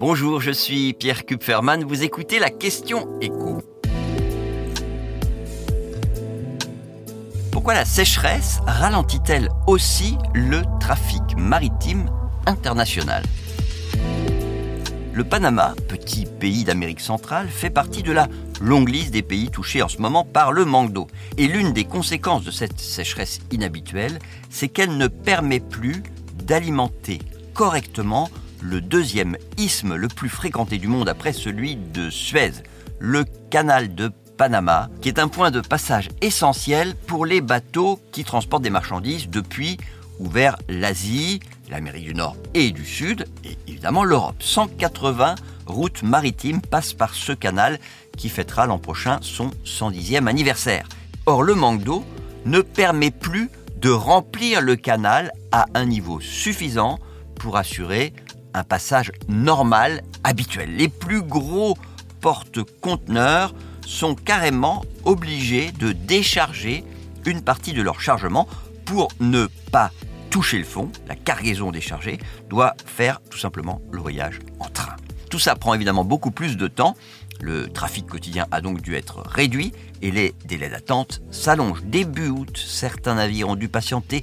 Bonjour, je suis Pierre Kupferman. Vous écoutez la question écho. Pourquoi la sécheresse ralentit-elle aussi le trafic maritime international? Le Panama, petit pays d'Amérique centrale, fait partie de la longue liste des pays touchés en ce moment par le manque d'eau. Et l'une des conséquences de cette sécheresse inhabituelle, c'est qu'elle ne permet plus d'alimenter correctement le deuxième isthme le plus fréquenté du monde après celui de Suez, le canal de Panama, qui est un point de passage essentiel pour les bateaux qui transportent des marchandises depuis ou vers l'Asie, l'Amérique du Nord et du Sud, et évidemment l'Europe. 180 routes maritimes passent par ce canal qui fêtera l'an prochain son 110e anniversaire. Or, le manque d'eau ne permet plus de remplir le canal à un niveau suffisant pour assurer un passage normal, habituel. Les plus gros porte-conteneurs sont carrément obligés de décharger une partie de leur chargement pour ne pas toucher le fond. La cargaison déchargée doit faire tout simplement le voyage en train. Tout ça prend évidemment beaucoup plus de temps. Le trafic quotidien a donc dû être réduit et les délais d'attente s'allongent. Début août, certains navires ont dû patienter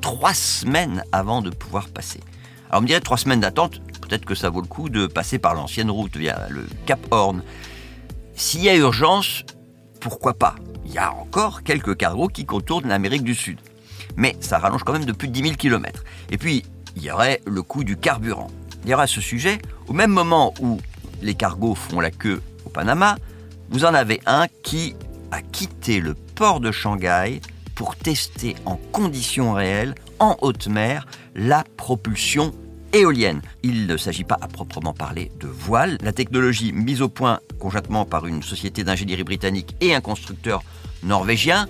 trois semaines avant de pouvoir passer. Alors on me dirait trois semaines d'attente, peut-être que ça vaut le coup de passer par l'ancienne route via le Cap Horn. S'il y a urgence, pourquoi pas? Il y a encore quelques cargos qui contournent l'Amérique du Sud. Mais ça rallonge quand même de plus de 10 000 km. Et puis, il y aurait le coût du carburant. Il y aura ce sujet, au même moment où les cargos font la queue au Panama, vous en avez un qui a quitté le port de Shanghai pour tester en conditions réelles, en haute mer, la propulsion éolienne. Il ne s'agit pas à proprement parler de voile. La technologie mise au point conjointement par une société d'ingénierie britannique et un constructeur norvégien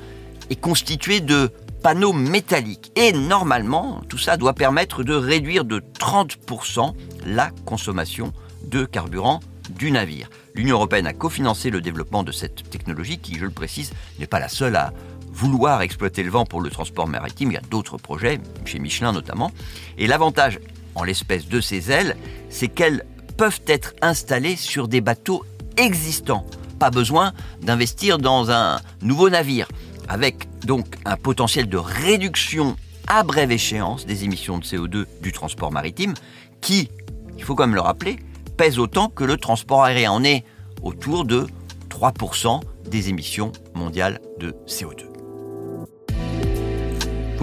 est constituée de panneaux métalliques. Et normalement, tout ça doit permettre de réduire de 30% la consommation de carburant du navire. L'Union européenne a cofinancé le développement de cette technologie qui, je le précise, n'est pas la seule à vouloir exploiter le vent pour le transport maritime. Il y a d'autres projets, chez Michelin notamment. Et l'avantage, en l'espèce de ces ailes, c'est qu'elles peuvent être installées sur des bateaux existants. Pas besoin d'investir dans un nouveau navire, avec donc un potentiel de réduction à brève échéance des émissions de CO2 du transport maritime, qui, il faut quand même le rappeler, pèse autant que le transport aérien. On est autour de 3% des émissions mondiales de CO2.